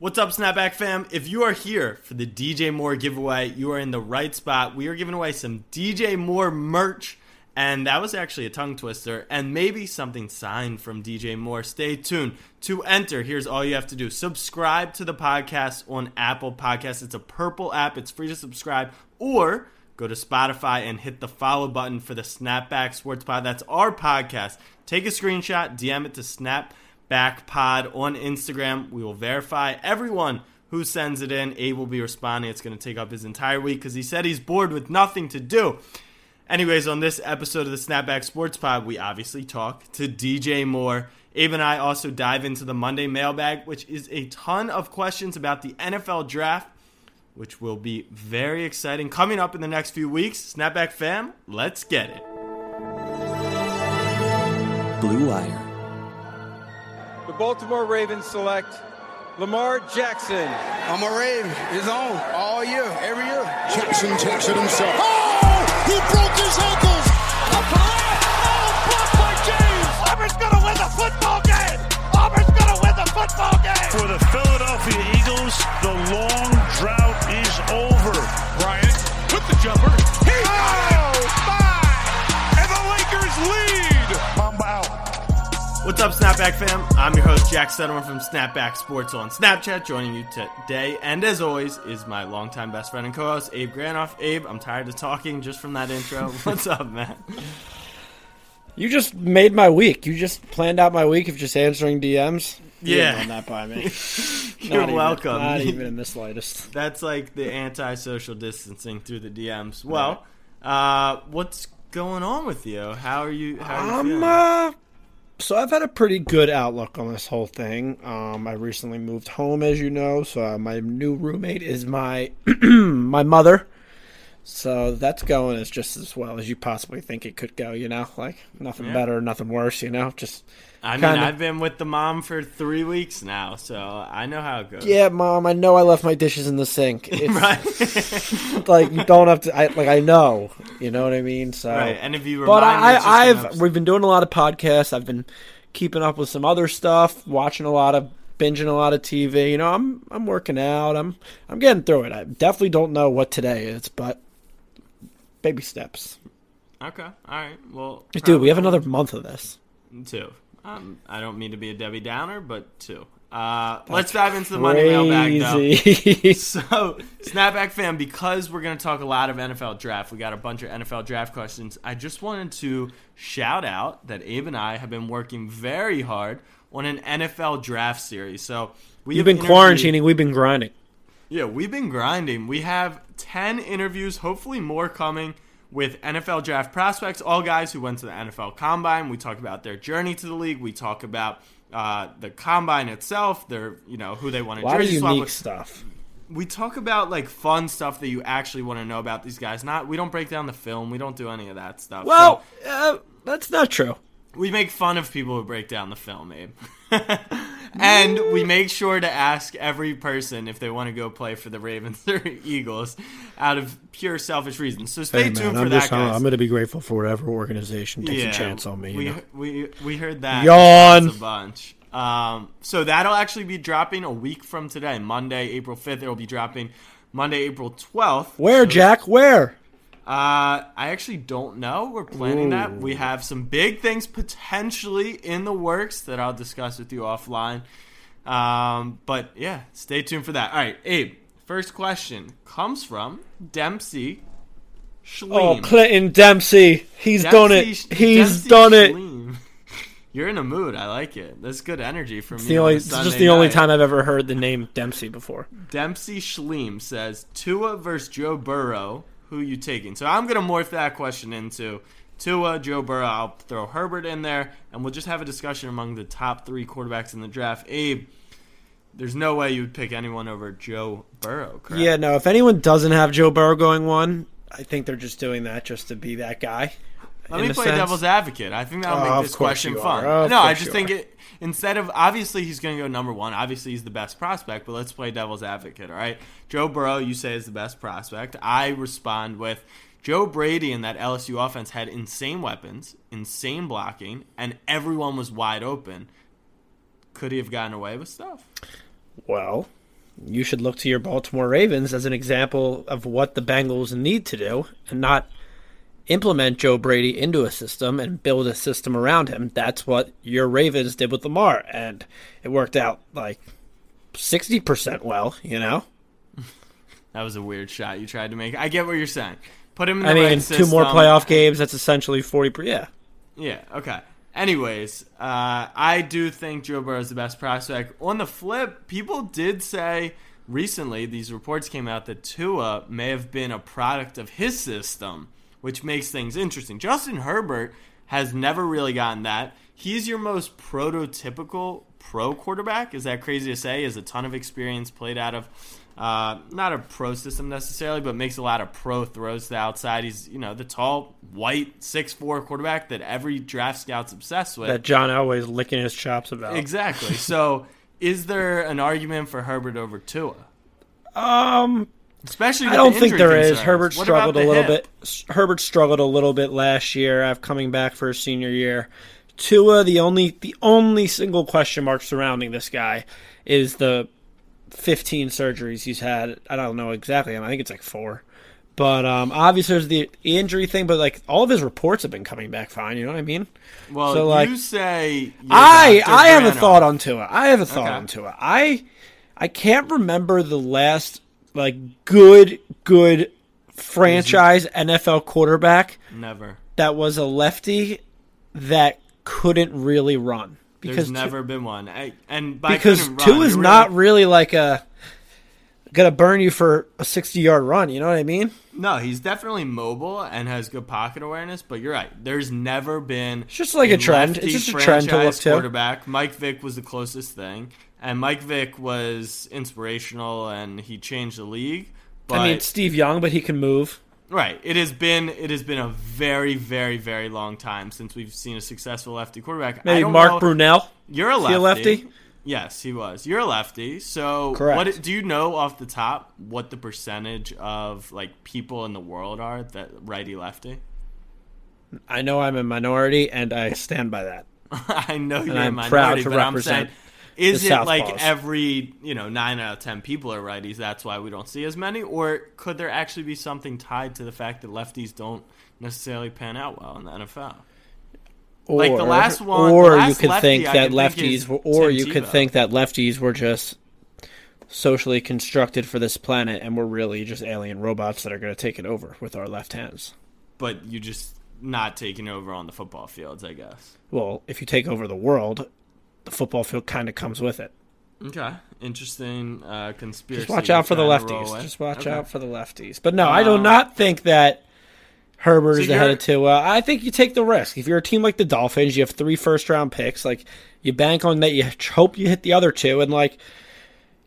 What's up, Snapback fam? If you are here for the DJ Moore giveaway, you are in the right spot. We are giving away some DJ Moore merch, and that was actually a tongue twister, and maybe something signed from DJ Moore. Stay tuned. To enter, here's all you have to do subscribe to the podcast on Apple Podcasts. It's a purple app, it's free to subscribe, or go to Spotify and hit the follow button for the Snapback Sports Pod. That's our podcast. Take a screenshot, DM it to Snapback Pod on Instagram. We will verify everyone who sends it in. Abe will be responding. It's going to take up his entire week because he said he's bored with nothing to do. Anyways, on this episode of the Snapback Sports Pod, we obviously talk to DJ Moore. Abe and I also dive into the Monday mailbag, which is a ton of questions about the NFL draft, which will be very exciting coming up in the next few weeks. Snapback fam, let's get it. Blue Wire. The Baltimore Ravens select Lamar Jackson. I'm a Raven. It's on all year, every year. Jackson takes it himself. Oh! He broke his ankles! A pass! Oh, blocked by James! Auburn's gonna win the football game! Auburn's gonna win the football game! For the Philadelphia Eagles, the long drought is over. Bryant with the jumper. What's up, Snapback fam? I'm your host, Jack Settleman from Snapback Sports on Snapchat. Joining you today, and as always, is my longtime best friend and co host, Abe Granoff. Abe, I'm tired of talking just from that intro. What's up, man? You just made my week. You just planned out my week of just answering DMs. You didn't Yeah. run that by me. You're Not even- welcome. not even in the slightest. That's like the anti social distancing through the DMs. Well, uh, what's going on with you? How are you? How are you Um, feeling? uh, so I've had a pretty good outlook on this whole thing. Um, I recently moved home, as you know, so uh, my new roommate is my my mother. So that's going as just as well as you possibly think it could go. You know, like nothing Yeah. better, nothing worse. You know, just I mean, kinda- I've been with the mom for three weeks now, so I know how it goes. yeah, mom. I know I left my dishes in the sink. It's right. like you don't have to. I like I know. You know what I mean? So right. And if you But I, I've gonna- we've been doing a lot of podcasts. I've been keeping up with some other stuff, watching a lot of binging a lot of TV. You know, I'm I'm working out. I'm I'm getting through it. I definitely don't know what today is, but baby steps. okay. All right. Well, Dude, we have another month of this. two. Um, I don't mean to be a Debbie Downer, but two. Uh, let's dive into the Monday mailbag, though. So, Snapback fam, because we're going to talk a lot of NFL draft, we got a bunch of NFL draft questions. I just wanted to shout out that Abe and I have been working very hard on an NFL draft series. So, we You've been quarantining. We've been grinding. Yeah, we've been grinding. We have 10 interviews, hopefully more coming with NFL draft prospects, all guys who went to the NFL Combine. We talk about their journey to the league. We talk about uh, the Combine itself, their, you know, who they want to lot jersey swap with. stuff. We talk about like fun stuff that you actually want to know about these guys. Not we don't break down the film. We don't do any of that stuff. Well, So, uh, that's not true. we make fun of people who break down the film, Abe. and we make sure to ask every person if they want to go play for the Ravens or Eagles out of pure selfish reasons. So stay Hey, man, tuned I'm for just, that, guys. I'm going to be grateful for whatever organization takes Yeah, a chance on me. We, know? we, we heard that. Yawn. A bunch. Um, so that'll actually be dropping a week from today, Monday, April 5th. It'll be dropping Monday, April 12th. Where, Jack? Where? Uh, I actually don't know. We're planning that. We have some big things potentially in the works that I'll discuss with you offline. Um, but yeah, stay tuned for that. All right, Abe. First question comes from Dempsey Schleem. Oh, Clinton Dempsey. He's Dempsey done it. He's Dempsey done it. Schleem. You're in a mood. I like it. That's good energy from It's you. the only, it's just the only time I've ever heard the name Dempsey before. Dempsey Schleem says Tua versus Joe Burrow. Who you taking? So I'm gonna morph that question into Tua, Joe Burrow. I'll throw Herbert in there, and we'll just have a discussion among the top three quarterbacks in the draft. Abe, there's no way you would pick anyone over Joe Burrow. Correct? Yeah, no. If anyone doesn't have Joe Burrow going one, I think they're just doing that just to be that guy. Let me play sense. devil's advocate. I think that'll Oh, make this question fun. are. No, I just think are. it instead of obviously he's going to go number one. Obviously he's the best prospect, but let's play devil's advocate. All right, Joe Burrow, you say is the best prospect. I respond with Joe Brady and that LSU offense had insane weapons, insane blocking, and everyone was wide open. Could he have gotten away with stuff? Well, you should look to your Baltimore Ravens as an example of what the Bengals need to do and not implement Joe Brady into a system and build a system around him. That's what your Ravens did with Lamar, and it worked out like 60% well, you know? That was a weird shot you tried to make. I get what you're saying. Put him in the I mean, right two more playoff games, that's essentially 40 per yeah. Yeah, okay. Anyways, uh, I do think Joe Burrow is the best prospect. On the flip, people did say recently, these reports came out that Tua may have been a product of his system, which makes things interesting. Justin Herbert has never really gotten that. He's your most prototypical pro quarterback. Is that crazy to say? He has a ton of experience, played out of uh, not a pro system necessarily, but makes a lot of pro throws to the outside. He's you know the tall, white, six four quarterback that every draft scout's obsessed with. That John Elway's licking his chops about. exactly. so, is there an argument for Herbert over Tua? Um, Especially, I don't the think there is. concerns. Herbert What struggled a little hip? bit. Herbert struggled a little bit last year after coming back for his senior year. Tua, the only the only single question mark surrounding this guy is the 15 surgeries he's had. I don't know exactly. I think it's like four. But um, obviously there's the injury thing. But like all of his reports have been coming back fine. You know what I mean? Well, So, like, you say I I have a thought on Tua. I have a thought Okay. on Tua. I I can't remember the last like good good franchise NFL quarterback Never. that was a lefty that couldn't really run There's because never been one. I, and by because couldn't run, is you're not really- like a gonna burn you for a 60 yard run. You know what I mean? No, he's definitely mobile and has good pocket awareness. But you're right. There's never been. It's just like a trend. It's just a trend to look to. Quarterback Mike Vick was the closest thing, and Mike Vick was inspirational, and he changed the league. But I mean, Steve Young, but he can move. right, it has been it has been a very very very long time since we've seen a successful lefty quarterback. I Maybe Mark know- Brunell. You're a he a lefty. lefty? Yes, he was. You're a lefty. So, Correct. what do you know off the top what the percentage of like people in the world are that righty lefty? I know I'm a minority, and I stand by that. I know you're I'm a proud minority, to but I'm represent saying, is it like Southpaws. every you know nine out of ten people are righties? That's why we don't see as many, or could there actually be something tied to the fact that lefties don't necessarily pan out well in the NFL? Or, Like the last one- or the you could lefty think that can think lefties, were, or Tim you could think that lefties were just socially constructed for this planet, and we're really just alien robots that are going to take it over with our left hands. But you're just not taking over on the football fields, I guess. Well, if you take over the world, the football field kind of comes with it. Okay, interesting uh, conspiracy. Just watch out for the to kinda roll lefties. Just watch Okay. out for the lefties. But no, I do Um, not think that Herbert so is ahead of Tua. I think you take the risk. If you're a team like the Dolphins, you have three first round picks. Like you bank on that. You hope you hit the other two, and like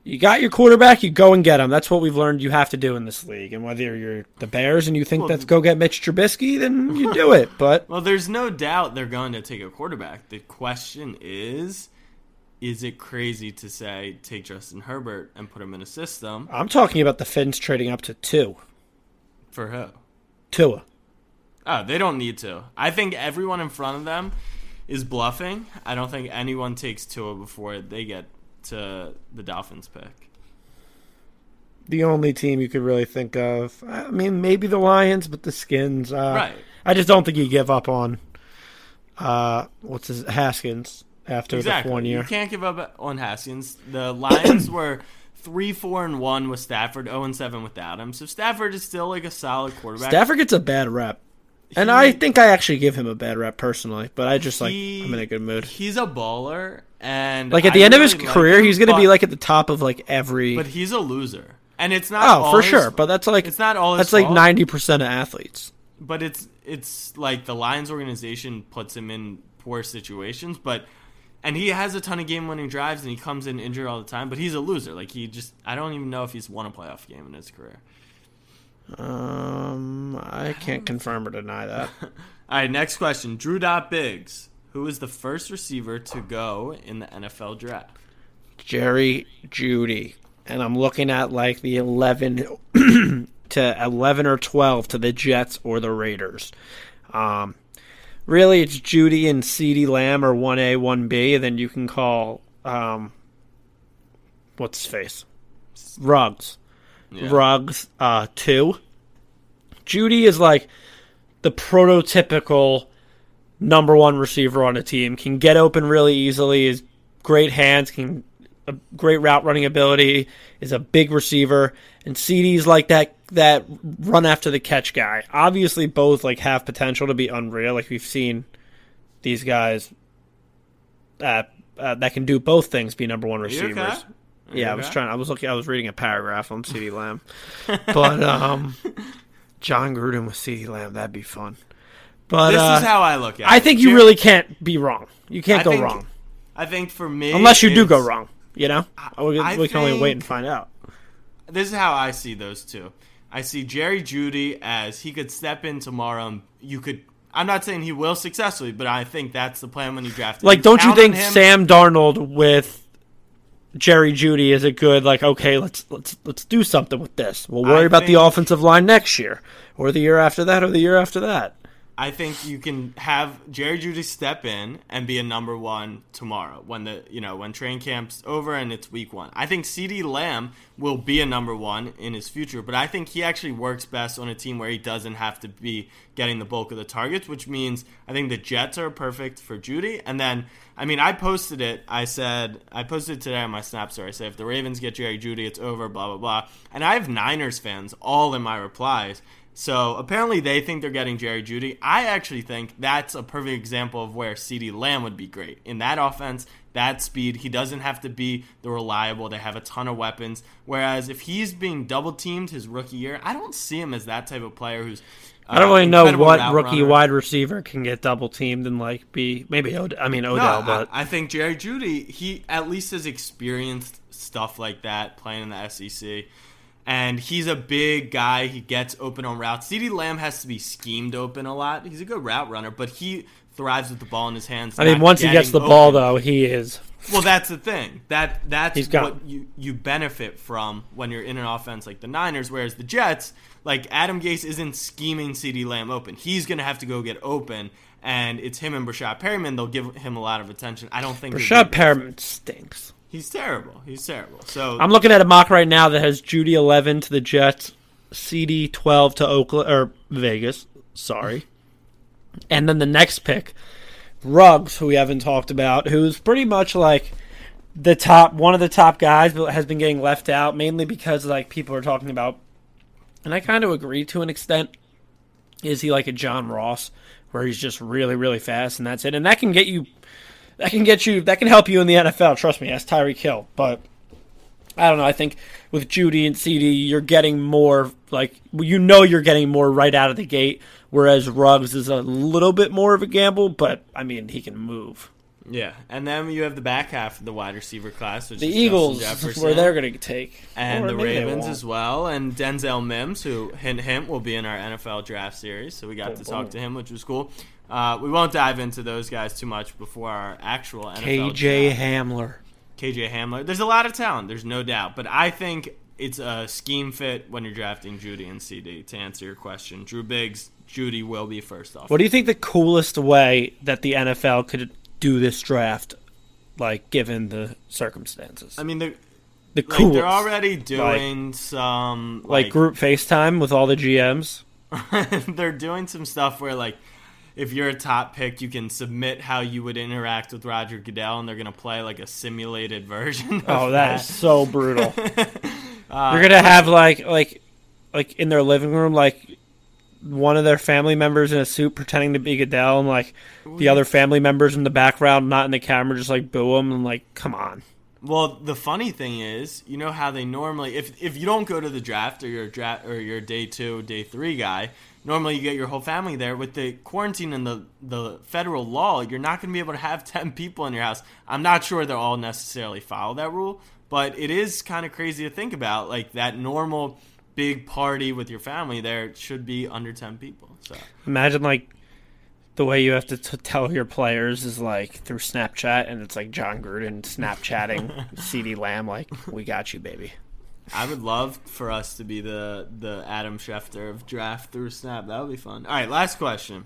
you got your quarterback, you go and get him. That's what we've learned you have to do in this league. And whether you're the Bears and you think Well, that's go get Mitch Trubisky, then you do it. But Well, there's no doubt they're going to take a quarterback. The question is, is it crazy to say take Justin Herbert and put him in a system I'm talking about the Finns trading up to two. for who? Tua. Oh, they don't need to. I think everyone in front of them is bluffing. I don't think anyone takes Tua before they get to the Dolphins pick. The only team you could really think of. I mean, maybe the Lions, but the Skins. Uh, Right. I just don't think you give up on uh, what's his Haskins after exactly. the one year. You can't give up on Haskins. The Lions were three, four, and one with Stafford, zero and seven without him. So Stafford is still like a solid quarterback. Stafford gets a bad rep. And He- I think I actually give him a bad rep personally, but I just like He- I'm in a good mood. He's a baller, and Like at I the end of his like career, him, he's going to be like at the top of like every. But he's a loser, and it's not. oh, for sure. But that's like it's not all. That's like ninety percent of athletes. But it's it's like the Lions organization puts him in poor situations, but and he has a ton of game-winning drives, and he comes in injured all the time. But he's a loser. Like he just, I don't even know if he's won a playoff game in his career. Um, I can't confirm or deny that. All right, next question. Drew Dot Biggs, who is the first receiver to go in the NFL draft? Jerry Jeudy, and I'm looking at like the 11 to 11 or 12 to the Jets or the Raiders. Um, really, it's Jeudy and CeeDee Lamb or 1A, 1B, and then you can call, um, what's his face? Ruggs. Yeah. Ruggs, uh, 2. Jeudy is like the prototypical number one receiver on a team. Can get open really easily. Is great hands. Can a great route running ability. Is a big receiver. And CeeDee's like that that run after the catch guy. Obviously, both like have potential to be unreal. Like we've seen these guys uh, uh, that can do both things be number one receivers. okay? Yeah, you I was trying. I was looking. I was reading a paragraph on CeeDee Lamb, but um, Jon Gruden with CeeDee Lamb that'd be fun. But This uh, is how I look at it. I think you really can't be wrong. You can't I go think- wrong I think for me, unless you do go wrong. You know, we, I we can only wait and find out. This is how I see those two. I see Jerry Jeudy as he could step in tomorrow. and You could. I'm not saying he will successfully, but I think that's the plan when you draft. him. Like, don't you think him- Sam Darnold with Jerry Jeudy is a good like? Okay, let's let's let's do something with this. We'll worry I about the offensive line next year, or the year after that, or the year after that. I think you can have Jerry Jeudy step in and be a number one tomorrow when the you know when training camp's over and it's week one. I think CeeDee Lamb will be a number one in his future, but I think he actually works best on a team where he doesn't have to be getting the bulk of the targets, which means I think the Jets are perfect for Jeudy. And then I mean I posted it. I said I posted it today on my Snap story. I said if the Ravens get Jerry Jeudy, it's over. Blah blah blah. And I have Niners fans all in my replies. So apparently they think they're getting Jerry Jeudy. I actually think that's a perfect example of where CeeDee Lamb would be great. In that offense, that speed, he doesn't have to be the reliable. They have a ton of weapons. Whereas if he's being double teamed his rookie year, I don't see him as that type of player who's. I don't uh, really know what rookie runner. wide receiver can get double teamed and like be maybe Od- I mean No, Odell, I- but I, think Jerry Jeudy, he at least has experienced stuff like that playing in the SEC. And he's a big guy. He gets open on routes. CeeDee Lamb has to be schemed open a lot. He's a good route runner, but he thrives with the ball in his hands. I mean once he gets the getting ball though, he is Well, that's the thing. That that's He's got- what you you benefit from when you're in an offense like the Niners. Whereas the Jets, like Adam Gase, isn't scheming CeeDee Lamb open. He's gonna have to go get open, and it's him and Breshad Perriman. They'll give him a lot of attention. I don't think they're Rashad good- Perriman stinks. He's terrible. He's terrible. So I'm looking at a mock right now that has Jeudy 11 to the Jets, CeeDee 12 to Oakland or Vegas. Sorry, and then the next pick, Ruggs, who we haven't talked about, who's pretty much like the top one of the top guys, but has been getting left out mainly because like people are talking about, and I kind of agree to an extent. Is he like a John Ross, where he's just really really fast and that's it, and that can get you that can get you that can help you in the NFL. Trust me, ask Tyreek Hill. But I don't know. I think with Jeudy and CeeDee, you're getting more like you know you're getting more right out of the gate. Whereas Ruggs is a little bit more of a gamble, but I mean he can move. yeah, and then you have the back half of the wide receiver class, which The Eagles, Justin is Jefferson, where they're going to take, and the Ravens as well, and Denzel Mims, who hint hint will be in our NFL draft series. So we got to talk to him, which was cool. Uh, we won't dive into those guys too much before our actual NFL KJ draft. Hamler. KJ Hamler. There's a lot of talent. There's no doubt, but I think it's a scheme fit when you're drafting Jeudy and CeeDee. To answer your question, Drew Biggs, Jeudy will be first off. What do you think the coolest way that the NFL could do this draft, like given the circumstances? I mean, they're, the like, they're already doing some like group FaceTime with all the GMs. they're doing some stuff where like if you're a top pick, you can submit how you would interact with Roger Goodell, and they're gonna play like a simulated version. Of Oh, that is so brutal. Uh, you're gonna have like like like in their living room, like one of their family members in a suit pretending to be Goodell, and like the other family members in the background, not in the camera, just like boo him and like, come on. Well, the funny thing is, you know how they normally if if you don't go to the draft or you're a draft or you're day two, day three guy, normally you get your whole family there. With the quarantine and the the federal law, you're not going to be able to have ten people in your house. I'm not sure they'll all necessarily follow that rule, but it is kind of crazy to think about. Like that normal big party with your family there should be under ten people. So Imagine like the way you have to t- tell your players is like through Snapchat, and it's like Jon Gruden Snapchatting CeeDee Lamb, like "We got you, baby." I would love for us to be the the Adam Schefter of draft through snap. That would be fun. All right, last question.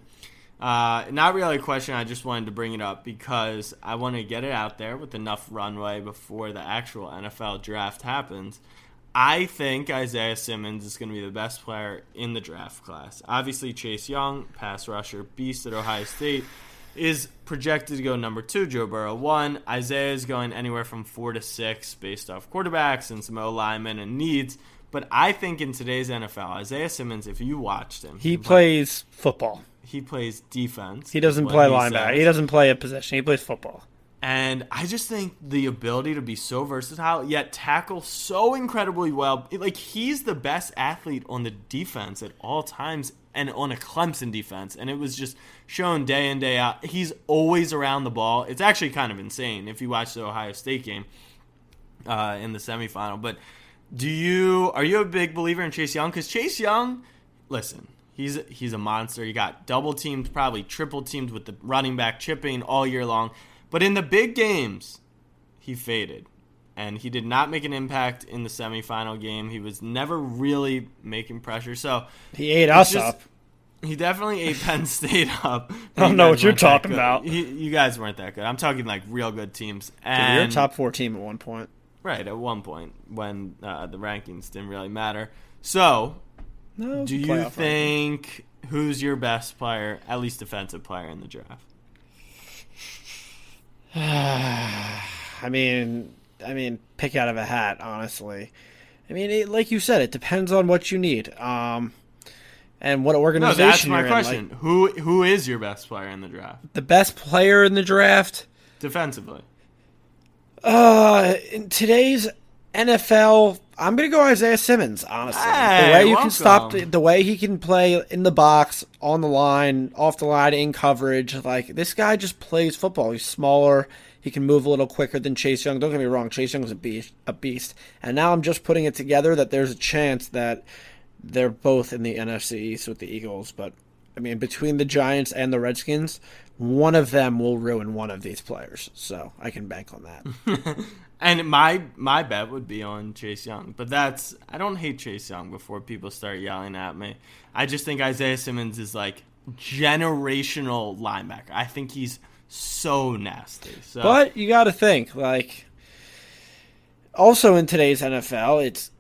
Uh, not really a question. I just wanted to bring it up because I want to get it out there with enough runway before the actual NFL draft happens. I think Isaiah Simmons is going to be the best player in the draft class. Obviously, Chase Young, pass rusher, beast at Ohio State, is projected to go number two. Joe Burrow one. Isaiah is going anywhere from four to six based off quarterbacks and some O linemen and needs. But I think in today's NFL, Isaiah Simmons, if you watched him, He plays football. he plays defense. He doesn't play linebacker. says. He doesn't play a position. He plays football. And I just think the ability to be so versatile, yet tackle so incredibly well. Like, he's the best athlete on the defense at all times and on a Clemson defense. And it was just shown day in, day out. He's always around the ball. It's actually kind of insane if you watch the Ohio State game uh, in the semifinal. But do you are you a big believer in Chase Young? Because Chase Young, listen, he's he's a monster. He got double teamed, probably triple teamed with the running back chipping all year long. But in the big games, he faded. And he did not make an impact in the semifinal game. He was never really making pressure. So He ate us just- up. He definitely ate Penn State up. I don't know what you're talking good. about. He- you guys weren't that good. I'm talking like real good teams. Dude, And you're a top four team at one point. Right, at one point when uh, the rankings didn't really matter. So, No, do you think who's your best player, at least defensive player in the draft? I mean, I mean, pick out of a hat, honestly. I mean, it, like you said, it depends on what you need, um, and what No, organization that's my in. question. Like, who who is your best player in the draft the best player in the draft. defensively? Uh, in today's NFL, I'm gonna go Isaiah Simmons. Honestly, Hey, the way you can stop, the, the way he can play in the box, on the line, off the line, in coverage, like this guy just plays football. He's smaller. He can move a little quicker than Chase Young. Don't get me wrong, Chase Young's a beast, a beast. And now I'm just putting it together that there's a chance that they're both in the NFC East with the Eagles. But I mean, between the Giants and the Redskins, one of them will ruin one of these players. So I can bank on that. And my my bet would be on Chase Young, but that's I don't hate Chase Young before people start yelling at me. I just think Isaiah Simmons is like generational linebacker. I think he's so nasty. So But you got to think like also in today's NFL, it's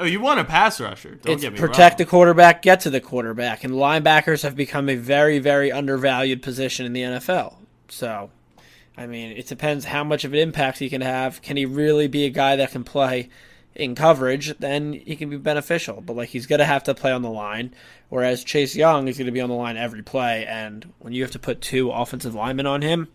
oh, you want a pass rusher? Don't it's get me protect the quarterback, get to the quarterback, and linebackers have become a very very undervalued position in the NFL. So, I mean, it depends how much of an impact he can have. Can he really be a guy that can play in coverage? Then he can be beneficial. But like he's going to have to play on the line, whereas Chase Young is going to be on the line every play. And when you have to put two offensive linemen on him,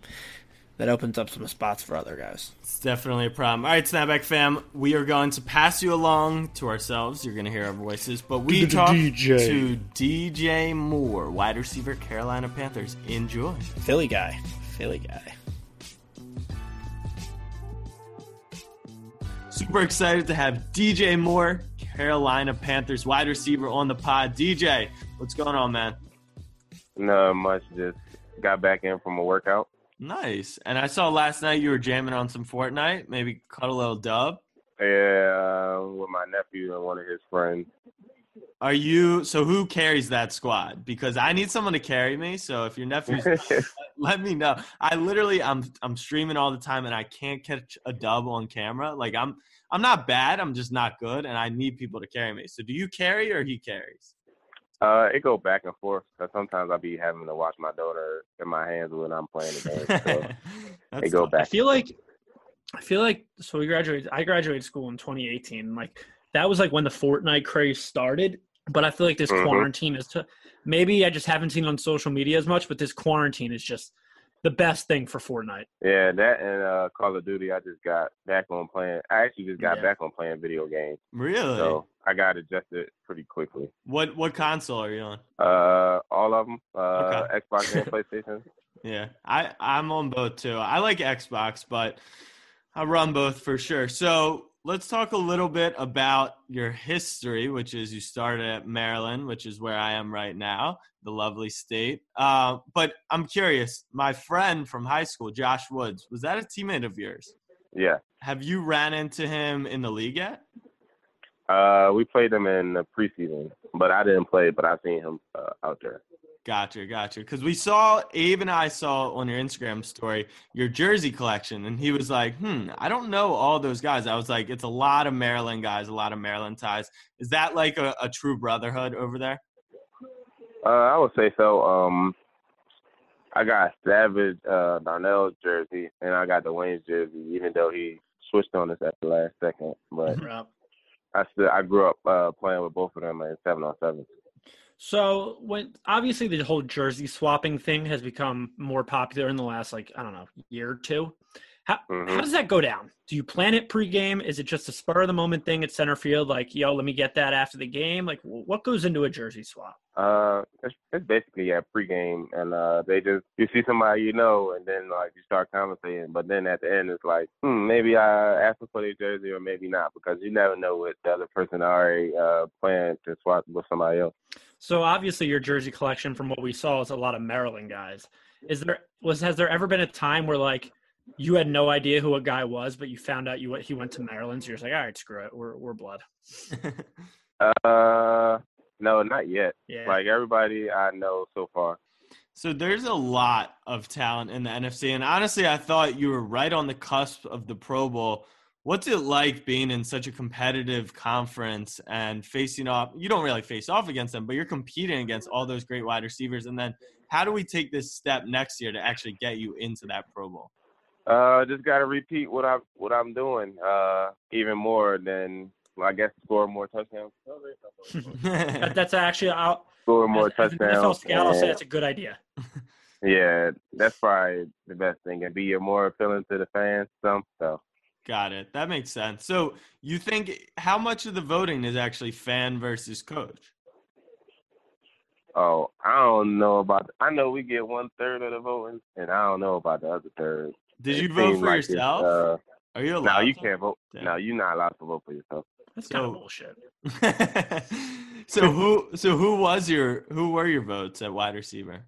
that opens up some spots for other guys. It's definitely a problem. All right, Snapback fam, we are going to pass you along to ourselves. You're going to hear our voices, but we talk DJ. to DJ Moore, wide receiver, Carolina Panthers. Enjoy. Philly guy, Philly guy. Super excited to have DJ Moore, Carolina Panthers wide receiver on the pod. DJ, what's going on, man? Not much. Just got back in from a workout. Nice. And I saw last night you were jamming on some Fortnite. Maybe cut a little dub. Yeah, uh, with my nephew and one of his friends. Are you so? Who carries that squad? Because I need someone to carry me. So if your nephew's, let me know. I literally, I'm I'm streaming all the time, and I can't catch a dub on camera. Like I'm I'm not bad. I'm just not good, and I need people to carry me. So do you carry or he carries? Uh, it go back and forth. Cause sometimes I'll be having to watch my daughter in my hands when I'm playing the game. So That's it go tough. back. I feel like I feel like so we graduated I graduated school in 2018 like that was like when the Fortnite craze started but I feel like this Mhm. quarantine is to maybe I just haven't seen on social media as much but this quarantine is just the best thing for Fortnite. Yeah, that and uh, Call of Duty. I just got back on playing. I actually just got Yeah. back on playing video games, Really? so I got adjusted pretty quickly. what what console are you on? Uh, all of them. Uh, Okay. Xbox and PlayStation. Yeah, I I'm on both too. I like Xbox, but I run both for sure. So let's talk a little bit about your history, which is you started at Maryland, which is where I am right now, the lovely state. Uh, but I'm curious. My friend from high school, Josh Woods, was that a teammate of yours? Yeah. Have you ran into him in the league yet? Uh, we played them in the preseason, but I didn't play. But I've seen him uh, out there. Gotcha, gotcha. Because we saw Abe and I saw on your Instagram story your jersey collection, and he was like, "Hmm, I don't know all those guys." I was like, "It's a lot of Maryland guys, a lot of Maryland ties." Is that like a, a true brotherhood over there? Uh, I would say so. Um, I got Savage uh, Darnell's jersey, and I got the Wayne's jersey, even though he switched on us at the last second. But I still I grew up uh, playing with both of them in seven on seven. So when obviously the whole jersey swapping thing has become more popular in the last like I don't know year or two. How Mhm. how does that go down? Do you plan it pregame? Is it just a spur of the moment thing at center field? Like yo, let me get that after the game. Like what goes into a jersey swap? Uh, it's, it's basically yeah pregame, and uh, they just you see somebody you know, and then like you start conversating, but then at the end it's like, hmm, maybe I ask them for their jersey or maybe not because you never know what the other person already uh planned to swap with somebody else. So obviously your jersey collection from what we saw is a lot of Maryland guys. Is there was has there ever been a time where like you had no idea who a guy was, but you found out you he went to Maryland, so you're just like, all right, screw it, we're we're blood. Uh, no, not yet. Yeah. Like everybody I know so far. So there's a lot of talent in the NFC, and honestly, I thought you were right on the cusp of the Pro Bowl. What's it like being in such a competitive conference and facing off? You don't really face off against them, but you're competing against all those great wide receivers. And then, how do we take this step next year to actually get you into that Pro Bowl? Uh, just gotta repeat what I what I'm doing. Uh, even more than well, I guess score more touchdowns. That's actually I'll, Score more as, as an NFL touchdowns. scout, I'll say that's a good idea. Yeah, that's probably the best thing, and be more appealing to the fans. Some so. Got it. That makes sense. So, you think how much of the voting is actually fan versus coach? Oh, I don't know about. I know we get one third of the voting, and I don't know about the other third. Did It you vote for like yourself? Uh, Are you no, allowed? you to? can't vote. Damn. No, you're not allowed to vote for yourself. That's kind of bullshit. so who so who was your who were your votes at wide receiver?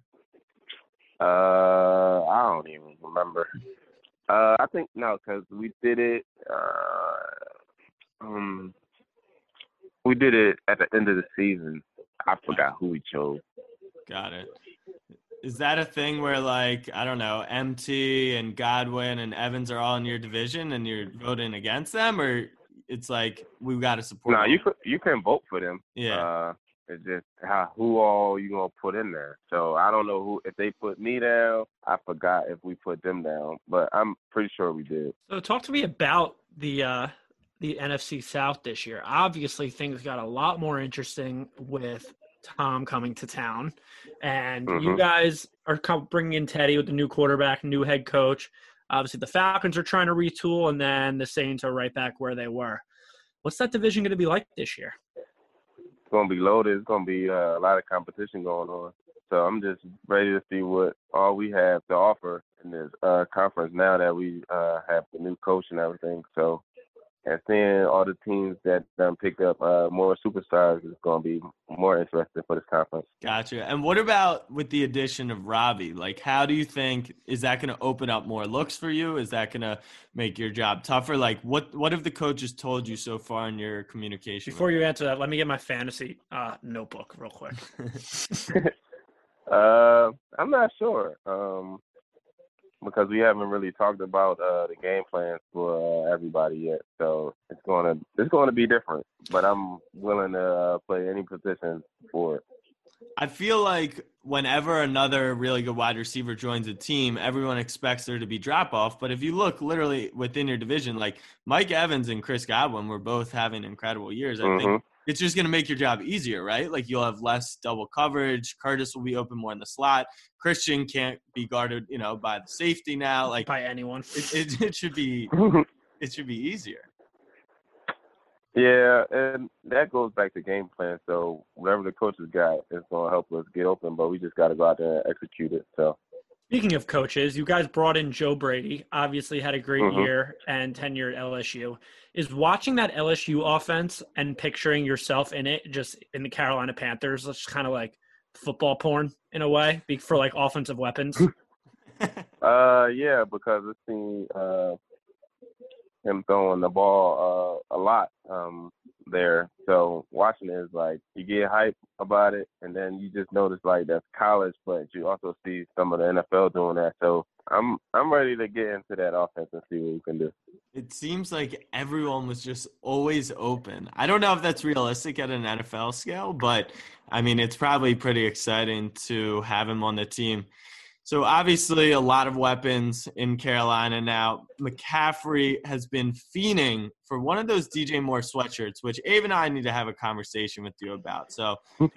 Uh, I don't even remember. Uh, I think no, because we did it. Uh, um, we did it at the end of the season. I forgot who we chose. Got it. Is that a thing where like I don't know, MT and Godwin and Evans are all in your division and you're voting against them, or it's like we've got to support? No, them? you could you can vote for them. Yeah. Uh, it's just how who all you gonna put in there. So I don't know who if they put me down. I forgot if we put them down, but I'm pretty sure we did. So talk to me about the uh, the NFC South this year. Obviously, things got a lot more interesting with Tom coming to town, and you Mhm. guys are bringing in Teddy with the new quarterback, new head coach. Obviously, the Falcons are trying to retool, and then the Saints are right back where they were. What's that division going to be like this year? It's gonna be loaded. It's gonna be uh, a lot of competition going on. So I'm just ready to see what all we have to offer in this uh, conference now that we uh, have the new coach and everything. So and seeing all the teams that um, picked up uh, more superstars is going to be more interesting for this conference. Gotcha. And what about with the addition of Robby? Like, how do you think is that going to open up more looks for you? Is that going to make your job tougher? Like, what what have the coaches told you so far in your communication? Before you answer that, let me get my fantasy uh, notebook real quick. Uh, I'm not sure um, because we haven't really talked about uh, the game plans for uh, everybody yet. So it's gonna it's gonna be different. But I'm willing to uh, play any position for it. I feel like whenever another really good wide receiver joins a team, everyone expects there to be drop off. But if you look literally within your division, like Mike Evans and Chris Godwin were both having incredible years. I think Mhm. It's just going to make your job easier, right? Like you'll have less double coverage. Curtis will be open more in the slot. Christian can't be guarded, you know, by the safety now. Like by anyone. it, it, it should be it should be easier. Yeah, and that goes back to game plan. So whatever the coaches got is going to help us get open, but we just got to go out there and execute it. So Speaking of coaches, you guys brought in Joe Brady. Obviously, had a great Mhm. year and tenure at LSU. Is watching that LSU offense and picturing yourself in it, just in the Carolina Panthers, just kind of like football porn in a way, for like offensive weapons. Uh, yeah, because I've seen uh, him throwing the ball uh, a lot um, there. So watching it is like you get hype about it, and then you just notice like that's college, but you also see some of the NFL doing that. So I'm I'm ready to get into that offense and see what we can do. It seems like everyone was just always open. I don't know if that's realistic at an NFL scale, but I mean, it's probably pretty exciting to have him on the team. So obviously, a lot of weapons in Carolina now. McCaffrey has been fiending for one of those DJ Moore sweatshirts, which Abe and I need to have a conversation with you about. So Blowing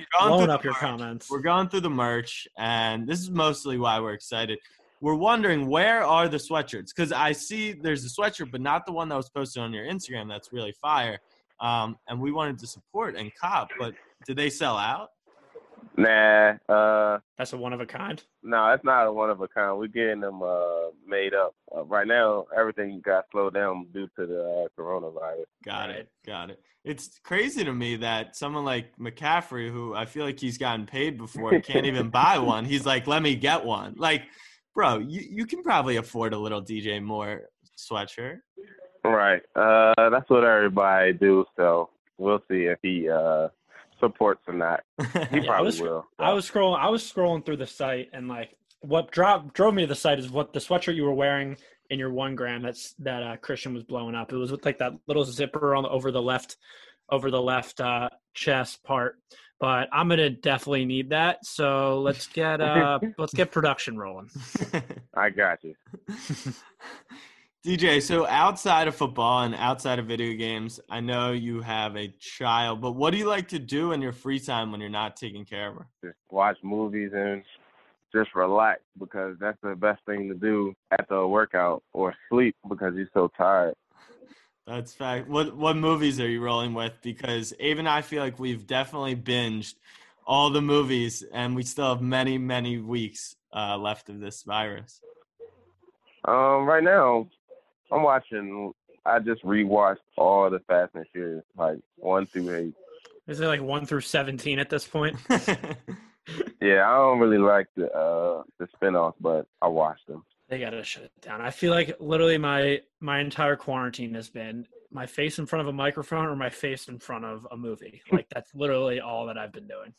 through up your merch. comments. We're going through the merch, and this is mostly why we're excited. We're wondering where are the sweatshirts? Because I see there's a sweatshirt, but not the one that was posted on your Instagram. That's really fire. Um, and we wanted to support and cop, but did they sell out? Nah, uh, That's a one of a kind. no, it's not a one of a kind. We're getting them uh, made up. Uh, right now, everything got slowed down due to the uh, coronavirus. Got Right. it. Got it. It's crazy to me that someone like McCaffrey, who I feel like he's gotten paid before, can't even buy one. He's like, let me get one. Like, bro, you, you can probably afford a little DJ Moore sweatshirt. Right. Uh, that's what everybody do. So we'll see if he uh, supports or that. He Yeah, I probably was- will. I was scrolling. I was scrolling through the site, and like what drove drove me to the site is what the sweatshirt you were wearing in your one gram. That's that uh, Christian was blowing up. It was with like that little zipper on the, over the left over the left uh, chest part. But I'm gonna definitely need that. So let's get uh let's get production rolling. I got you. DJ, so outside of football and outside of video games, I know you have a child, but what do you like to do in your free time when you're not taking care of her? Just watch movies and just relax because that's the best thing to do after a workout or sleep because you're so tired. That's fact. What what movies are you rolling with? Because Abe and I feel like we've definitely binged all the movies, and we still have many many weeks uh, left of this virus. Um, right now, I'm watching. I just rewatched all the Fast and Furious, like one through eight. Is it like one through seventeen at this point? Yeah, I don't really like the uh the spinoffs, but I watched them. They gotta shut it down. I feel like literally my my entire quarantine has been my face in front of a microphone or my face in front of a movie. Like that's literally all that I've been doing.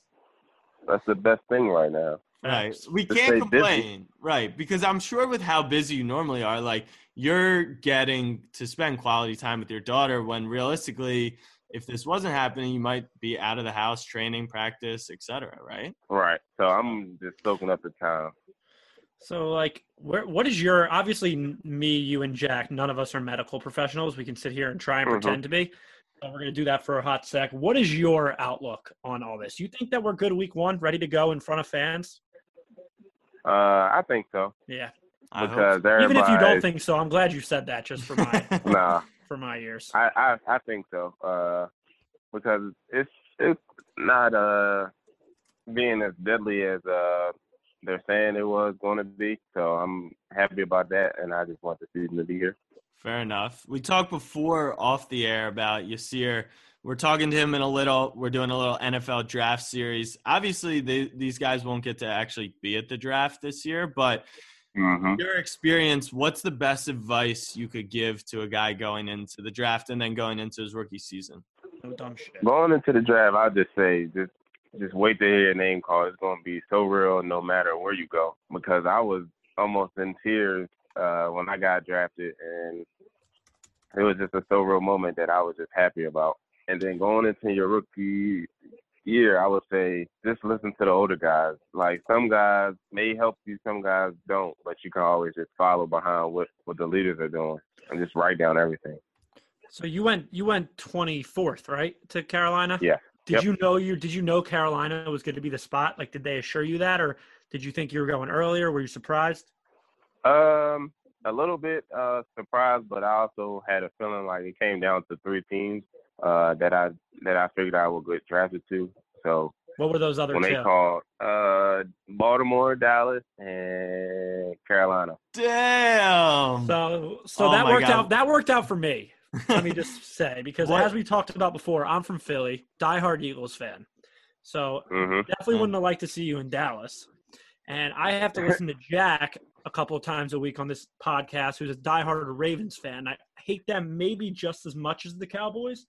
That's the best thing right now. Right. We can't stay busy. complain. Right. Because I'm sure with how busy you normally are, like you're getting to spend quality time with your daughter when realistically, if this wasn't happening, you might be out of the house training, practice, etc. right? Right. So I'm just soaking up the time. So like, where what is your obviously me, you, and Jack? None of us are medical professionals. We can sit here and try and Mhm. pretend to be. So we're gonna do that for a hot sec. What is your outlook on all this? You think that we're good week one, ready to go in front of fans? Uh, I think so Yeah. I hope because so. Even if you don't think so, I'm glad you said that just for my Nah, for my ears. I, I I think so. Uh, because it's it's not uh being as deadly as uh they're saying it was going to be. So I'm happy about that, and I just want the season to be here. Fair enough. We talked before off the air about Yasir. We're talking to him in a little. We're doing a little NFL draft series. Obviously, they, these guys won't get to actually be at the draft this year, but Mm-hmm. your experience, what's the best advice you could give to a guy going into the draft and then going into his rookie season? No dumb shit. Going into the draft, I'll just say just just wait to hear your name called. It's going to be so real no matter where you go. Because I was almost in tears uh, when I got drafted, and it was just a so real moment that I was just happy about. And then going into your rookie year, I would say just listen to the older guys. Like some guys may help you, some guys don't, but you can always just follow behind what what the leaders are doing and just write down everything. So you went you went 24th, right, to Carolina? Yeah. Did Yep. you know you did you know Carolina was going to be the spot? Like did they assure you that or did you think you were going earlier? Were you surprised? Um, a little bit uh surprised, but I also had a feeling like it came down to three teams uh that I that I figured I would get drafted to. So What were those other when two? they called uh Baltimore, Dallas, and Carolina. Damn. So so Oh that worked God. out that worked out for me. Let me just say because What? as we talked about before, I'm from Philly, diehard Eagles fan. So hmm definitely Mm. wouldn't have liked to see you in Dallas. And I have to listen to Jack a couple of times a week on this podcast, who's a diehard Ravens fan. I hate them maybe just as much as the Cowboys.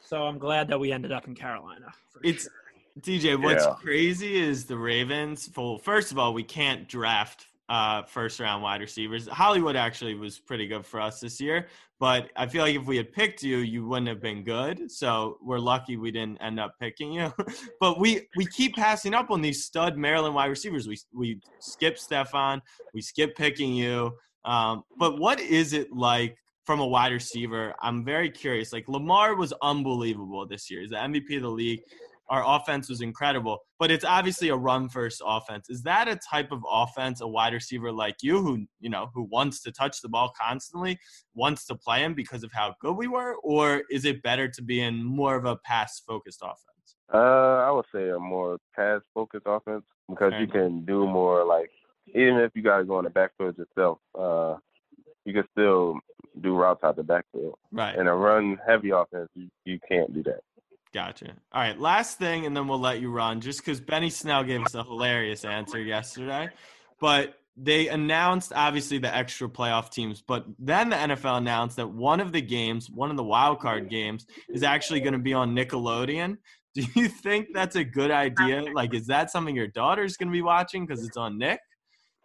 So I'm glad that we ended up in Carolina. for It's sure. DJ. What's Yeah. crazy is the Ravens. Well, first of all, we can't draft uh, first round wide receivers. Hollywood actually was pretty good for us this year, but I feel like if we had picked you, you wouldn't have been good. So we're lucky we didn't end up picking you. but we we keep passing up on these stud Maryland wide receivers. We we skip Stefon, we skip picking you. Um, but what is it like from a wide receiver? I'm very curious. Like Lamar was unbelievable this year. He's the MVP of the league. Our offense was incredible, but it's obviously a run first offense. Is that a type of offense a wide receiver like you who, you know, who wants to touch the ball constantly, wants to play him because of how good we were, or is it better to be in more of a pass focused offense? Uh, I would say a more pass focused offense because Fair you can do more like even if you got to go in the backfield yourself, uh, you can still do routes out the backfield. Right. In a run heavy offense, you, you can't do that. Gotcha. All right, last thing, and then we'll let you run. Just because Benny Snell gave us a hilarious answer yesterday, but they announced obviously the extra playoff teams, but then the NFL announced that one of the games, one of the wild card games, is actually going to be on Nickelodeon. Do you think that's a good idea? Like, is that something your daughter's going to be watching because it's on Nick?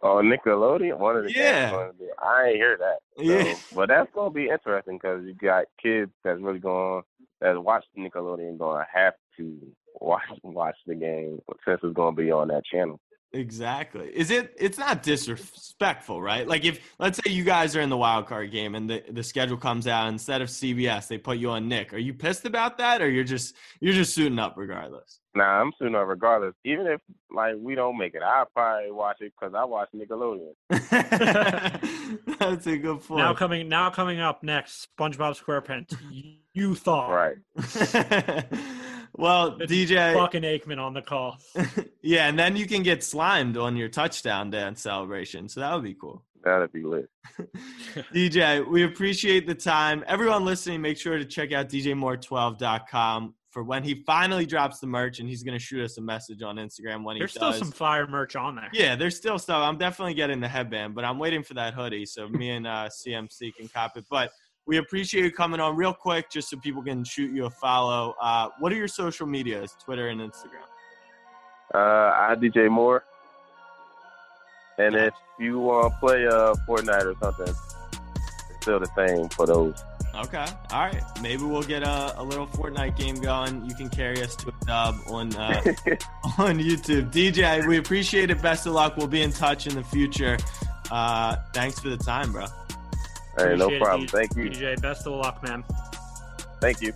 Oh, Nickelodeon, one of the Yeah. gonna I ain't hear that. So, Yeah. But that's gonna be interesting because you got kids that's really going that watch Nickelodeon going to have to watch watch the game since it's gonna be on that channel. Exactly. Is it? It's not disrespectful, right? Like if let's say you guys are in the wild card game and the, the schedule comes out instead of CBS, they put you on Nick. Are you pissed about that, or you're just you're just suiting up regardless? Nah, I'm suiting up regardless. Even if like we don't make it, I'll probably watch it because I watch Nickelodeon. That's a good point. now coming now coming up next, SpongeBob SquarePants. You, you thought Right. well, DJ, fucking Aikman on the call. yeah, and then you can get slimed on your touchdown dance celebration, so that would be cool. That'd be lit. DJ, we appreciate the time. Everyone listening, make sure to check out djmoore12.com for when he finally drops the merch, and he's going to shoot us a message on Instagram when he There's still some fire merch on there. yeah, there's still stuff. I'm definitely getting the headband, but I'm waiting for that hoodie so me and uh, CMC can cop it. But we appreciate you coming on real quick just so people can shoot you a follow. Uh, what are your social medias, Twitter and Instagram? Uh, I DJ Moore. And if you want to play uh, Fortnite or something, it's still the same for those. Okay. All right. Maybe we'll get a, a little Fortnite game going. You can carry us to a dub on uh, on YouTube. DJ, we appreciate it. Best of luck. We'll be in touch in the future. Uh, thanks for the time, bro. Hey, no Appreciate it, problem. Thank you. DJ, best of luck, man. Thank you.